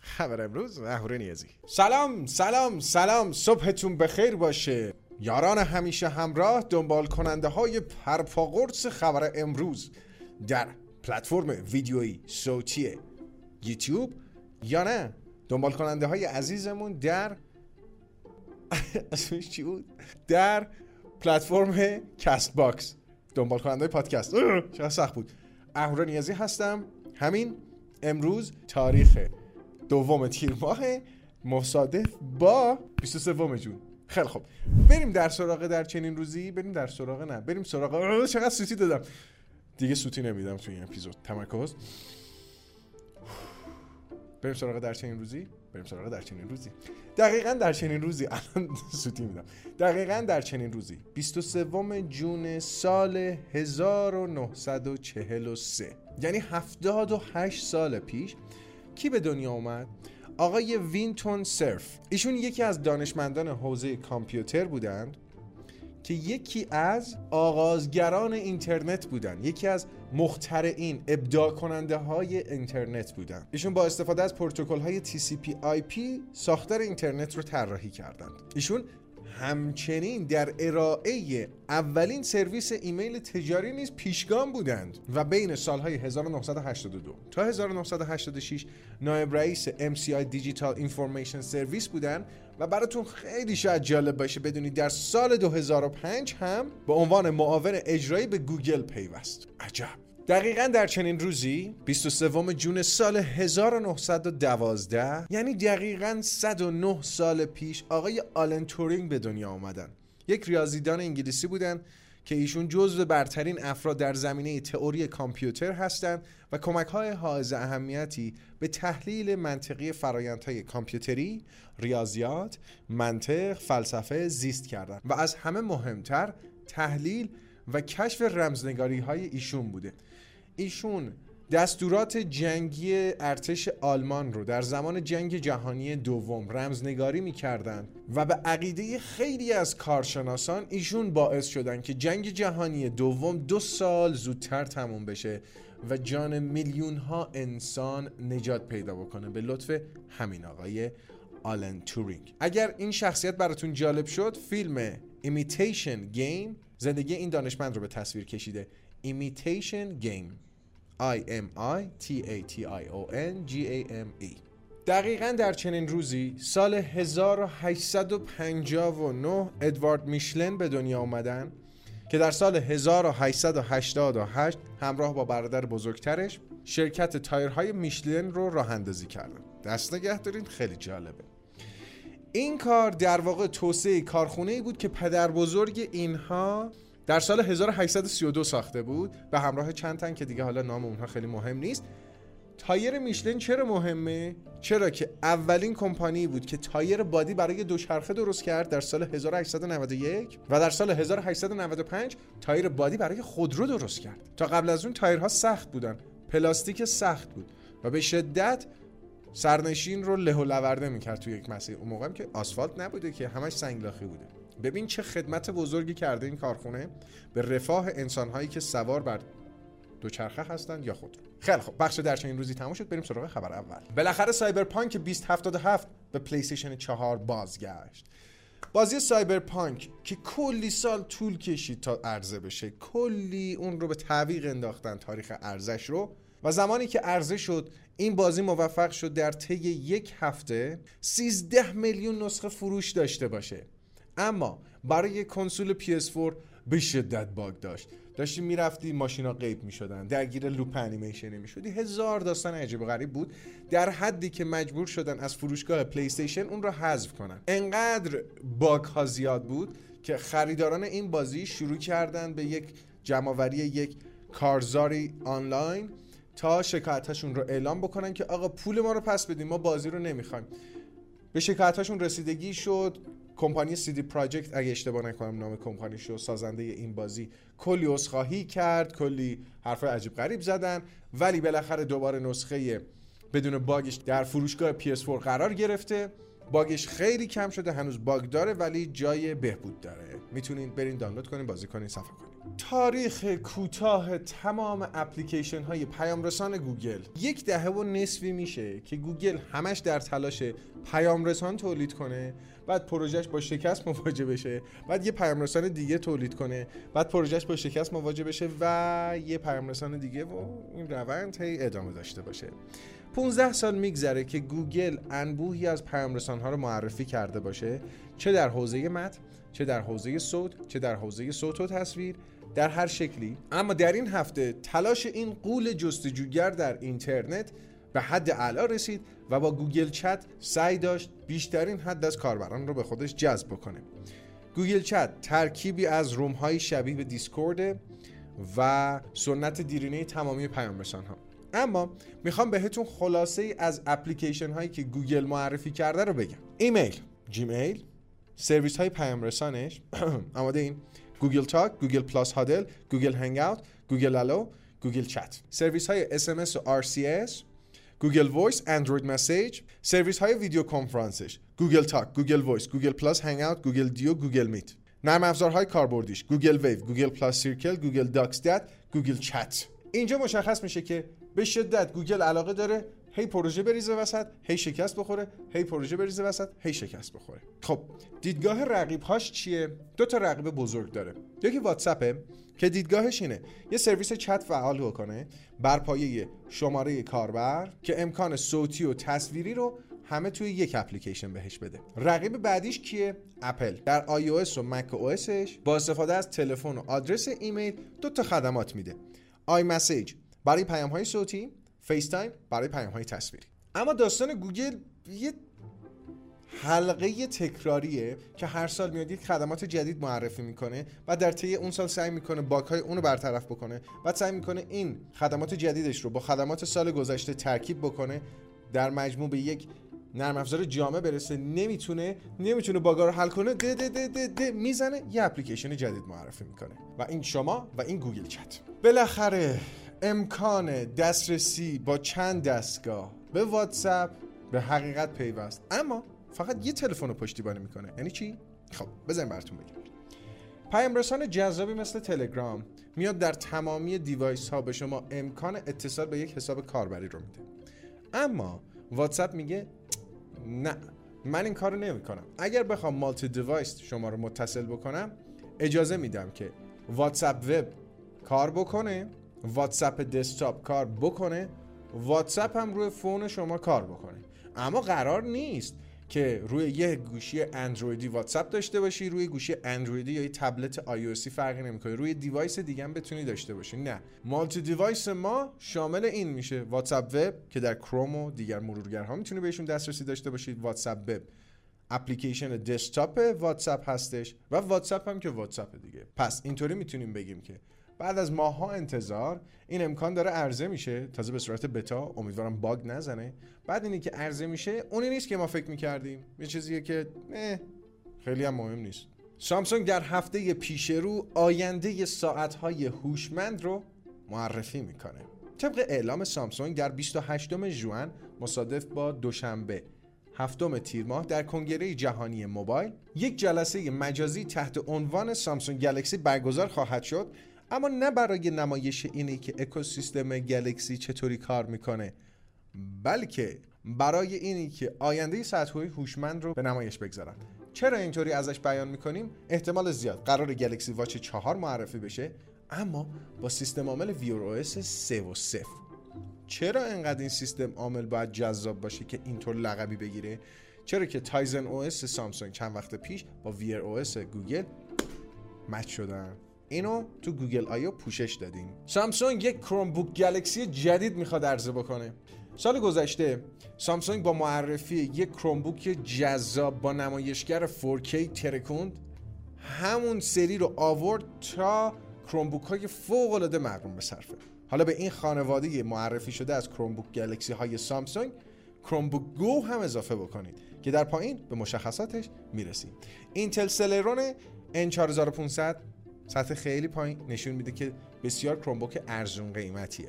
خبر امروز اهوره نیازی. سلام سلام سلام. صبحتون بخیر باشه. یاران همیشه همراه دنبال کننده های پرپاقرص خبر امروز. در پلتفرم ویدیویی صوتی یوتیوب یا نه دنبال کننده های عزیزمون در اسمش چی بود؟ در پلتفرم کست باکس دنبال کننده پادکست. چقدر سخت بود. اهورا نیازی هستم. همین امروز تاریخ دوم تیر ماه مصادف با 23 جون. خیلی خب بریم در سراغ در چنین روزی؟ بریم در سراغ نه. بریم سراغ چقدر سوتی دادم. دیگه سوتی نمیدم توی این اپیزود. تمرکز. بریم سراغ در چنین روزی؟ بریم سراغ در چنین روزی. دقیقا در چنین روزی. الان سوتی میدم. دقیقا در چنین روزی. 23 جون سال 1943 یعنی 78 سال پیش کی به دنیا اومد؟ آقای وینتون سرف. ایشون یکی از دانشمندان حوزه کامپیوتر بودند. که یکی از آغازگران اینترنت بودن یکی از مخترعین ابداع کننده های اینترنت بودن. ایشون با استفاده از پروتکل های TCP IP ساختار اینترنت رو طراحی کردند. ایشون همچنین در ارائه اولین سرویس ایمیل تجاری نیز پیشگام بودند و بین سالهای 1982 تا 1986 نایب رئیس MCI Digital Information Service بودند و براتون خیلی شاید جالب باشه بدونید در سال 2005 هم به عنوان معاون اجرایی به گوگل پیوست. عجب! دقیقا در چنین روزی 23 June سال 1912 یعنی دقیقا 109 سال پیش آقای آلن تورینگ به دنیا آمدن. یک ریاضیدان انگلیسی بودن که ایشون جزو برترین افراد در زمینه تئوری کامپیوتر هستند و کمک های حائز اهمیتی به تحلیل منطقی فرایندهای کامپیوتری، ریاضیات، منطق، فلسفه، زیست کردند و از همه مهمتر تحلیل و کشف رمزنگاری های ایشون بوده. ایشون دستورات جنگی ارتش آلمان رو در زمان جنگ جهانی دوم رمزنگاری می‌کردند و به عقیده خیلی از کارشناسان ایشون باعث شدن که جنگ جهانی دوم دو سال زودتر تموم بشه و جان میلیون ها انسان نجات پیدا بکنه. به لطف همین آقای آلن تورینگ. اگر این شخصیت براتون جالب شد فیلم Imitation Game زندگی این دانشمند رو به تصویر کشیده. Imitation Game. I M I T A T I O N G A M E. دقیقا در چنین روزی سال 1859 ادوارد میشلن به دنیا آمدن که در سال 1888 همراه با برادر بزرگترش شرکت تایرهای میشلن رو راه اندازی کردن. دست نگه دارین خیلی جالبه. این کار در واقع توسعه کارخونه ای بود که پدر بزرگ اینها در سال 1832 ساخته بود به همراه چند تن که دیگه حالا نام اونها خیلی مهم نیست. تایر میشلن چرا مهمه؟ چرا که اولین کمپانی بود که تایر بادی برای دوچرخه درست کرد در سال 1891 و در سال 1895 تایر بادی برای خودرو درست کرد. تا قبل از اون تایرها سخت بودن. پلاستیک سخت بود و به شدت سرنشین رو له و لورده می‌کرد توی یک مسیر. اون موقع که آسفالت نبوده که همش سنگلاخی بوده. ببین چه خدمت بزرگی کرده این کارخونه به رفاه انسانهایی که سوار بر دوچرخه هستند یا خودرو خیلی خب بخش در چنین روزی تموم شد. بریم سراغ خبر اول. بالاخره Cyberpunk 2077 به پلی استیشن 4 بازگشت. بازی Cyberpunk که کلی سال طول کشید تا عرضه بشه کلی اون رو به تعویق انداختن تاریخ عرضه‌ش رو و زمانی که عرضه شد این بازی موفق شد در طی یک هفته 13 میلیون نسخه فروش داشته باشه. اما برای کنسول PS4 به شدت باگ داشت. داشتی می‌رفتی ماشینا غیب می‌شدن. درگیر loop انیمیشن می‌شدی. هزار داستان عجیب غریب بود. در حدی که مجبور شدن از فروشگاه پلی استیشن اون رو حذف کنن. انقدر باگ ها زیاد بود که خریداران این بازی شروع کردن به یک جمعآوری یک کارزاری آنلاین تا شکایتشون رو اعلام بکنن که آقا پول ما رو پس بدیم ما بازی رو نمی‌خوایم. به شکایتشون رسیدگی شد. کمپانی CD Projekt اگه اشتباه نکنم نام کمپانی شو سازنده این بازی کلی عذرخواهی کرد کلی حرف عجیب غریب زدن ولی بالاخره دوباره نسخه بدون باگش در فروشگاه PS4 قرار گرفته. باگش خیلی کم شده هنوز باگ داره ولی جای بهبود داره. می‌تونین برین دانلود کنین بازی کنین صفا کنین. تاریخ کوتاه تمام اپلیکیشن های پیام رسان گوگل. یک دهه و نصفی میشه که گوگل همش در تلاش پیام رسان تولید کنه بعد پروژهش با شکست مواجه بشه بعد یه پیام رسان دیگه تولید کنه بعد پروژهش با شکست مواجه بشه و یه پیام رسان دیگه و این روند هی ادامه داشته باشه. 15 سال میگذره که گوگل انبوهی از پیام ها رو معرفی کرده باشه چه در حوزه متن چه در حوزه صوت چه در حوزه صوت و تصویر در هر شکلی. اما در این هفته تلاش این غول جستجوگر در اینترنت به حد اعلا رسید و با Google Chat سعی داشت بیشترین حد از کاربران رو به خودش جذب بکنه. Google Chat ترکیبی از room های شبیه به Discord و سنت دیرینه تمامی پیام ها اما می‌خوام بهتون خلاصه ای از اپلیکیشن هایی که گوگل معرفی کرده رو بگم. ایمیل جیمیل سرویس های پیام رسانش آماده این Google Talk Google Plus Huddle Google Hangouts Google Allo Google Chat. سرویس های SMS و RCS Google Voice Android Message. سرویس های ویدیو کنفرانسش. Google Talk Google Voice Google Plus Hangouts Google Duo Google Meet. نرم افزارهای کاربردیش. Google Wave Google Plus Circle Google Docs Google Chat. اینجا مشخص میشه که به شدت گوگل علاقه داره هی پروژه بریزه وسط هی شکست بخوره هی پروژه بریزه وسط هی شکست بخوره. خب دیدگاه رقیب هاش چیه؟ دو تا رقیب بزرگ داره. یکی واتساپه که دیدگاهش اینه یه سرویس چت فعال بکنه بر پایه شماره کاربر که امکان صوتی و تصویری رو همه توی یک اپلیکیشن بهش بده. رقیب بعدیش کیه؟ اپل. در iOS و macOS با استفاده از تلفن و آدرس ایمیل دو تا خدمات میده. iMessage. برای پیام های صوتی FaceTime برای پیام های تصویری. اما داستان گوگل یه حلقه تکراریه که هر سال میاد یک خدمات جدید معرفی می‌کنه و در طی اون سال سعی می‌کنه باگ های اونو برطرف بکنه و سعی می‌کنه این خدمات جدیدش رو با خدمات سال گذشته ترکیب بکنه در مجموع به یک نرم افزار جامع برسه نمی‌تونه نمی‌تونه باگا رو حل کنه ده ده ده ده ده می‌زنه یه اپلیکیشن جدید معرفی می‌کنه. و این شما و این Google Chat. بالاخره امکان دسترسی با چند دستگاه به واتساپ به حقیقت پیوست. اما فقط یه تلفن رو پشتیبانی می‌کنه. یعنی چی؟ خب بذارین براتون بگم. پیام رسان جذابی مثل تلگرام میاد در تمامی device ها به شما امکان اتصال به یک حساب کاربری رو میده. اما واتساپ میگه نه من این کارو نمی‌کنم. اگر بخوام multi device شما رو متصل بکنم اجازه میدم که واتساپ وب کار بکنه واتساپ دسکتاپ کار بکنه واتساپ هم روی phone شما کار بکنه. اما قرار نیست که روی یه گوشی اندرویدی واتساپ داشته باشی روی گوشی اندرویدی یا یه تبلتی فرقی نمی‌کنه. روی device دیگه هم بتونی داشته باشی. نه. multi device ما شامل این میشه. واتساپ وب که در کروم و دیگر مرورگرها می‌تونی بهشون دسترسی داشته باشید واتساپ وب. اپلیکیشن دسکتاپ واتساپ هستش و واتساپ هم که واتساپ دیگه. پس اینطوری می‌تونیم بگیم که بعد از ماها انتظار این امکان داره عرضه میشه. تازه به صورت بتا امیدوارم باگ نزنه. بعد اینی که عرضه میشه اونی نیست که ما فکر می‌کردیم. یه چیزیه که نه خیلی هم مهم نیست. سامسونگ در هفته پیش رو آینده ساعتهای هوشمند رو معرفی می‌کنه. طبق اعلام سامسونگ در 28 ژوئن مصادف با دوشنبه هفتم تیر ماه در کنگره جهانی موبایل یک جلسه مجازی تحت عنوان سامسونگ گلکسی برگزار خواهد شد. اما نه برای نمایش اینه که اکوسیستم گلکسی چطوری کار می‌کنه بلکه برای اینی که آینده ساعت‌های هوشمند رو به نمایش بگذارن. چرا اینطوری ازش بیان می‌کنیم؟ احتمال زیاد قرار گلکسی واچ 4 معرفی بشه اما با سیستم عامل Wear OS 3.0 چرا انقدر این سیستم عامل باید جذاب باشه که اینطور لقبی بگیره؟ چرا که Tizen OS سامسونگ چند وقت پیش با Wear OS گوگل match شدن؟ اینو تو گوگل I/O پوشش دادیم. سامسونگ یک کروم بوک گلکسی جدید می‌خواد عرضه بکنه. سال گذشته سامسونگ با معرفی یک کروم بوک جذاب با نمایشگر 4K ترکوند همون سری رو آورد تا کروم بوک های فوق العاده مقرون به صرفه. حالا به این خانواده معرفی شده از کروم بوک گلکسی های سامسونگ کروم بوک گو هم اضافه بکنید که در پایین به مشخصاتش می‌رسیم. اینتل سلرون N4500 سطح خیلی پایین نشون میده که بسیار کرومبوک ارزون قیمتیه.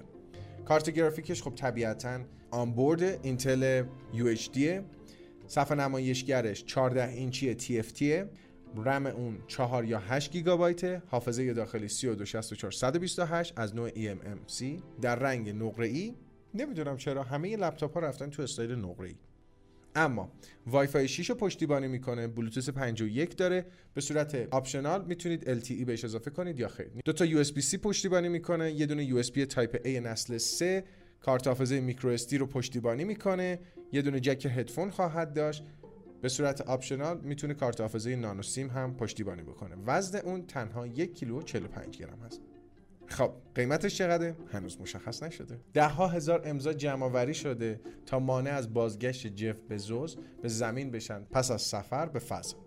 کارت گرافیکش خب طبیعتا onboard اینتل UHD صفحه نمایشگرش 14 اینچی TFT رم اون 4 یا 8 گیگابایت حافظه داخلی 32 64 128 از نوع eMMC در رنگ نقره ای نمی‌دونم چرا همه لپتاپ ها رفتن تو استایل نقره ای اما وای فای 6 رو پشتیبانی می‌کنه بلوتوث 5.1 داره. به صورت optional می‌تونید LTE بهش اضافه کنید یا خیر. دو تا USB C پشتیبانی می‌کنه یه دونه USB type A نسل 3 کارت حافظه میکرو رو پشتیبانی می‌کنه یه دونه جک هدفون خواهد داشت. به صورت optional می‌تونه کارت حافظه نانو سیم هم پشتیبانی بکنه. وزن اون تنها یک کیلو و 45 گرم هست. خب قیمتش چقدره؟ هنوز مشخص نشده. ده ها هزار امضا جمع آوری شده تا مانع از بازگشت جف بزوس به زمین بشن. پس از سفر به فضا.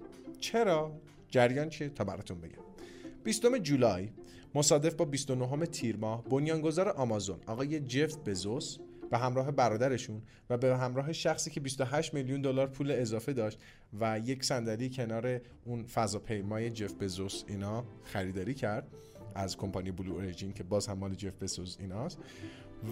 چرا؟ جریان چیه؟ تا براتون بگم. 20 جولای مصادف با 29 تیر ماه بنیانگذار آمازون آقای جف بزوس به همراه برادرشون و به همراه شخصی که 28 میلیون دلار پول اضافه داشت و یک صندلی کنار اون فضاپیمای جف بزوس اینا خریداری کرد. از کمپانی بلو اورجین که باز هم مال جف بزوس ایناست.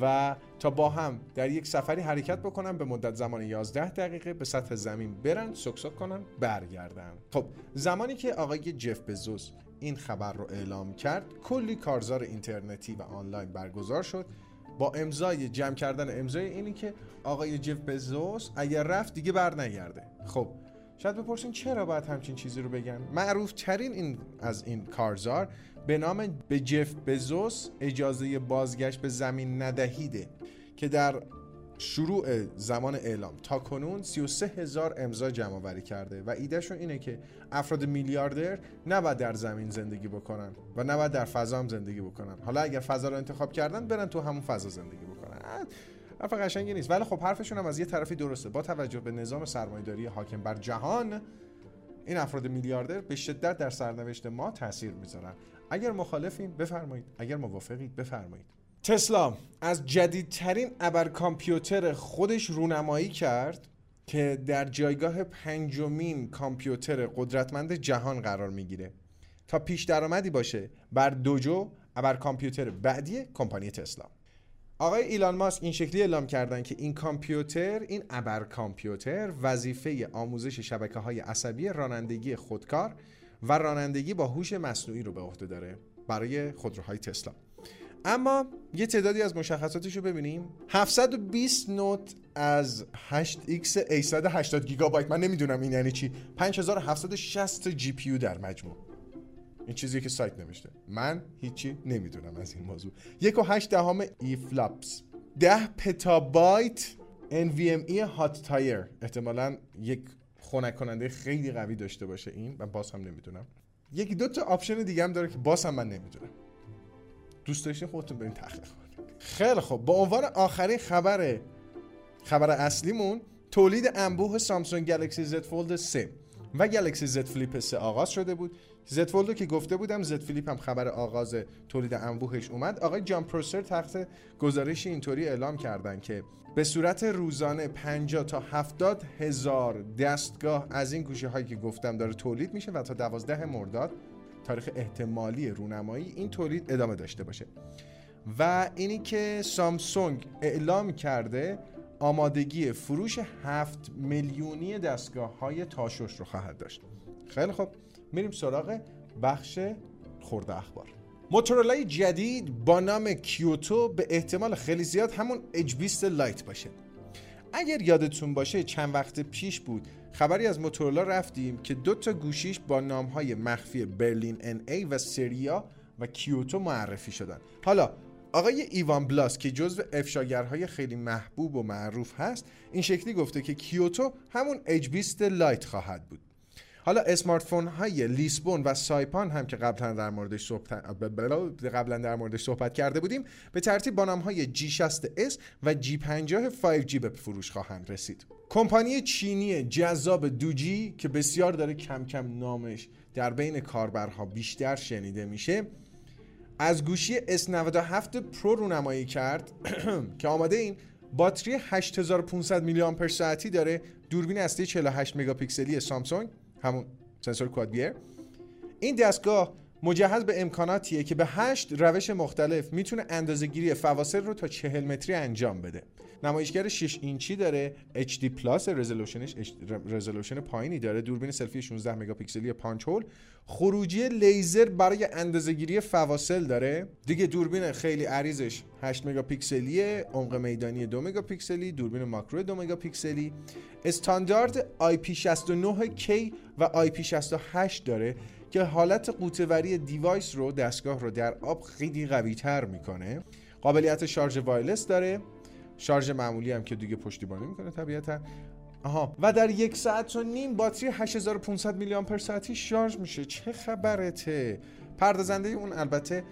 و تا با هم در یک سفری حرکت بکنن به مدت زمان 11 دقیقه به سطح زمین برن سکسک کنن برگردن. خب زمانی که آقای جف بزوس این خبر رو اعلام کرد کلی کارزار اینترنتی و آنلاین برگزار شد. با امضای جمع کردن امضای اینی که آقای جف بزوس اگر رفت دیگه بر نگرده خب شاید بپرسین چرا باید همچین چیزی رو بگن؟ معروف ترین این از این کارزار به نام به جف بزوس اجازه بازگشت به زمین ندهیده که در شروع زمان اعلام تا کنون 33 هزار امضا جمع وری کرده و ایدهشون اینه که افراد میلیاردر نباید در زمین زندگی بکنن و نباید در فضا هم زندگی بکنن. حالا اگر فضا رو انتخاب کردن برن تو همون فضا زندگی بکنن. حرف قشنگی نیست. ولی خب حرفشون هم از یه طرفی درسته. با توجه به نظام سرمایه‌داری حاکم بر جهان این افراد میلیاردر به شدت در سرنوشت ما تاثیر می‌ذارن. اگر مخالفین بفرمایید. اگر موافقید بفرمایید. تسلا از جدیدترین ابر کامپیوتر خودش رونمایی کرد که در جایگاه پنجمین کامپیوتر قدرتمند جهان قرار می‌گیره. تا پیش درآمدی باشه بر دوجو ابر کامپیوتر بعدی کمپانی تسلا. آقای ایلان ماسک این شکلی اعلام کردن که این کامپیوتر این ابر کامپیوتر وظیفه آموزش شبکه های عصبی رانندگی خودکار و رانندگی با هوش مصنوعی رو به عهده داره برای خودروهای تسلا. اما یه تعدادی از مشخصاتش رو ببینیم 720 نوت از 8x A180 گیگابایت. من نمی‌دونم این یعنی چی. 5760 جی پی در مجموع. این چیزی که سایت نوشته. من هیچی نمی‌دونم از این موضوع. یک و هشت دهم ای فلاپس ده پتابایت NVMe هات تایر احتمالا یک خنک کننده خیلی قوی داشته باشه این. من باز هم نمی‌دونم. یکی دو تا option دیگه هم داره که باز هم من نمی‌دونم. دوست داشتین خودتون برین تحقیق کنید خیلی خوب. با عنوان آخرین خبر خبر اصلیمون تولید انبوه سامسونگ گلکسی زد فولد 3 و گلکسی زد فلیپ 3 آغاز شده بود. زد فولد که گفته بودم زد فلیپ هم خبر آغاز تولید انبوهش اومد. آقای جان پروسر تحت گزارش اینطوری اعلام کردن که به صورت روزانه 50 تا 70 هزار دستگاه از این گوشه هایی که گفتم داره تولید میشه و تا 12 مرداد تاریخ احتمالی رونمایی این تولید ادامه داشته باشه. و اینی که سامسونگ اعلام کرده آمادگی فروش 7 میلیونی دستگاه های تاشوش رو خواهد داشت. خیلی خب میریم سراغ بخش خورده اخبار. موتورولای جدید با نام کیوتو به احتمال خیلی زیاد همون H20 لایت باشه. اگر یادتون باشه چند وقت پیش بود خبری از موتورولا رفتیم که دو تا گوشیش با نامهای مخفی برلین NA و سریا و کیوتو معرفی شدن. حالا آقای ایوان بلاس که جزو افشاگرهای خیلی محبوب و معروف هست این شکلی گفته که کیوتو همون H20 لایت خواهد بود. حالا smartphone های لیسبون و سایپان هم که قبلا در موردش صحبت قبلا در موردش صحبت کرده بودیم به ترتیب با نام های G60S و G50 5G به فروش خواهند رسید. کمپانی چینی جذاب دوجی که بسیار داره کم کم نامش در بین کاربرها بیشتر شنیده میشه از گوشی S97 پرو رونمایی کرد که آماده این باتری 8500 میلی آمپر ساعتی داره. دوربین اصلی 48 مگاپیکسلی سامسونگ همون سنسور Quad Bayer این دستگاه مجهز به امکاناتیه که به هشت روش مختلف می‌تونه اندازه‌گیری فواصل رو تا 40 متری انجام بده. نمایشگر 6 اینچی داره HD Plus رزولوشنش رزولوشن پایینی داره دوربین سلفی 16 مگاپیکسلی punch hole خروجی لیزر برای اندازه‌گیری فواصل داره. دیگه دوربین خیلی عریضش 8 مگاپیکسلی عمق میدانی 2 مگاپیکسلی دوربین ماکرو 2 مگاپیکسلی. استاندارد IP69K و IP68 داره. که حالت غوطه‌وری device رو دستگاه رو در آب خیلی قوی تر می‌کنه. قابلیت شارژ wireless داره. شارژ معمولی هم که دیگه پشتیبانی می‌کنه طبیعتا. آها. و در یک ساعت و نیم باتری 8500 میلی آمپر ساعتی شارژ میشه. چه خبرته؟ پردازنده اون البته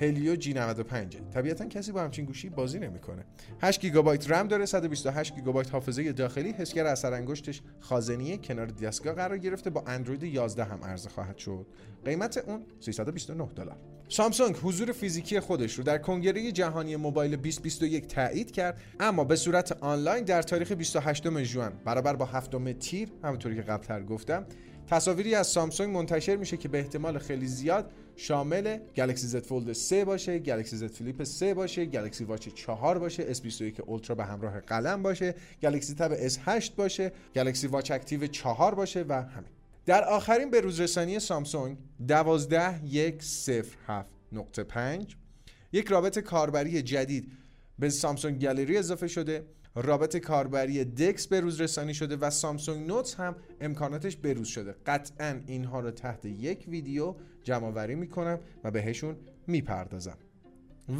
هلیو جی 95 طبیعتا کسی با همچین گوشی بازی نمی‌کنه. 8 گیگابایت رم داره 128 گیگابایت حافظه داخلی. حسگر اثر انگشتش خازنیه کنار دستگاه قرار گرفته. با اندروید 11 هم عرضه خواهد شد. قیمت اون 329 دلار. سامسونگ حضور فیزیکی خودش رو در کنگره جهانی موبایل 2021 تایید کرد اما به صورت آنلاین در تاریخ 28 ژوئن برابر با 7 تیر همونطوری که قبلتر گفتم تصاویری از سامسونگ منتشر میشه که به احتمال خیلی زیاد شامل Galaxy Z Fold 3 باشه Galaxy Z Flip 3 باشه Galaxy Watch 4 باشه S21 Ultra به همراه قلم باشه گلکسی تب S8 باشه گلکسی واچ اکتیو 4 باشه و همین. در آخرین به روزرسانی سامسونگ 12107.5 یک رابط کاربری جدید به سامسونگ گالری اضافه شده. رابط کاربری دکس به روز رسانی شده و سامسونگ نوتس هم امکاناتش بروز شده. قطعا اینها رو تحت یک ویدیو جمع وری می‌کنم و بهشون می‌پردازم.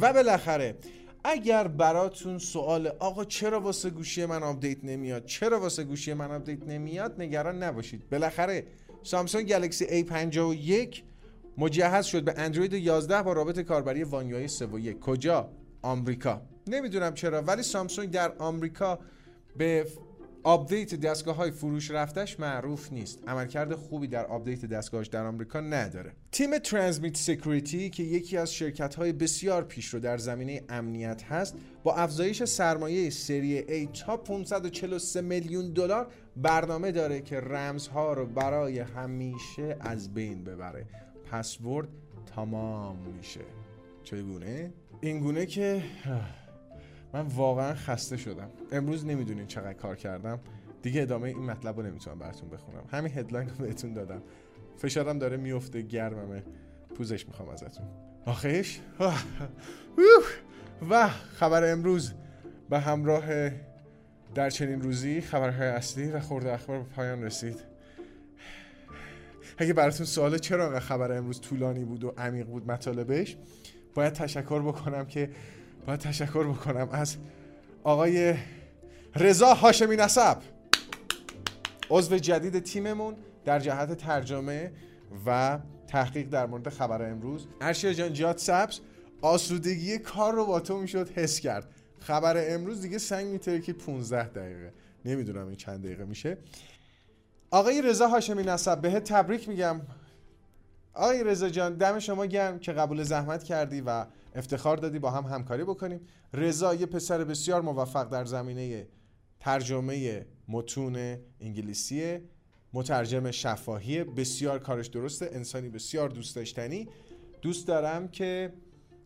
و بالاخره اگر براتون سوال آقا چرا واسه گوشی من آپدیت نمیاد؟ چرا واسه گوشی من آپدیت نمیاد؟ نگران نباشید. بالاخره سامسونگ Galaxy A51 مجهز شد به اندروید 11 با رابط کاربری One UI 3 و 1 کجا؟ آمریکا. نمی‌دونم چرا ولی سامسونگ در آمریکا به آپدیت دستگاه های فروش رفتش معروف نیست. عملکرد خوبی در آپدیت دستگاهش در آمریکا نداره. تیم Transmit Security که یکی از شرکت های بسیار پیشرو در زمینه امنیت هست با افزایش سرمایه سری A تا 543 میلیون دلار برنامه داره که رمزها رو برای همیشه از بین ببره. پسورد تمام میشه. چگونه؟ این گونه که من واقعا خسته شدم. امروز نمی‌دونین چقدر کار کردم. دیگه ادامه این مطلب رو نمی‌تونم براتون بخونم. همین هدلاین رو بهتون دادم. فشارم داره میفته گرممه. پوزش می‌خوام ازتون. آخیش و خبر امروز. به همراه در چنین روزی خبرهای اصلی و خورده اخبار به پایان رسید. اگه براتون سوال چرا خبر امروز طولانی بود و عمیق بود مطالبش باید تشکر بکنم که باید تشکر بکنم از آقای رضا هاشمی نسب. عضو جدید تیممون در جهت ترجمه و تحقیق در مورد خبر امروز. ارشیا جان جاد سبز آسودگی کار رو با تو می‌شد حس کرد. خبر امروز دیگه سنگ میتره که 15 دقیقه. نمی‌دونم این چند دقیقه میشه. آقای رضا هاشمی نسب بهت تبریک میگم. آقای رضا جان دم شما گرم که قبول زحمت کردی و افتخار دادی با هم همکاری بکنیم. رضا یه پسر بسیار موفق در زمینه ترجمه متون انگلیسی مترجم شفاهی بسیار کارش درسته انسانی بسیار دوست داشتنی. دوست دارم که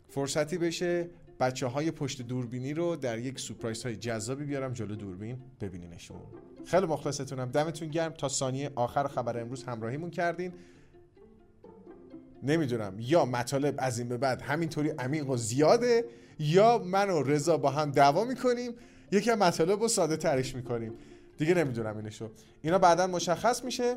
فرصتی بشه بچه های پشت دوربینی رو در یک سپرایز های جذابی بیارم جلو دوربین ببینینشون. خیلی مخلصتونم. دمتون گرم. تا ثانیه آخر خبر امروز همراهیمون کردین. نمی‌دونم. یا مطالب از این به بعد همینطوری عمیق و زیاده یا من و رضا با هم دعوا می‌کنیم یکی مطالب رو ساده ترش می‌کنیم. دیگه نمی‌دونم اینشو. اینا بعدا مشخص میشه.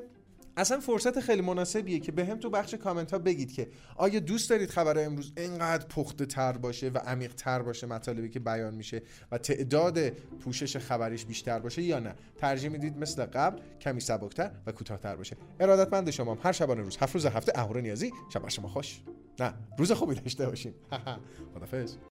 اصلا فرصت خیلی مناسبیه که به هم تو بخش کامنت ها بگید که آیا دوست دارید خبر امروز اینقدر پخته تر باشه و عمیق تر باشه مطالبی که بیان میشه و تعداد پوشش خبریش بیشتر باشه یا نه؟ ترجیح می‌دید مثل قبل کمی سبکتر و کوتاهتر باشه. ارادتمند شما هر شبانه روز هفت روز هفته اهور نیازی. شب شما خوش. نه روز خوبی داشته باشین. خدافظ.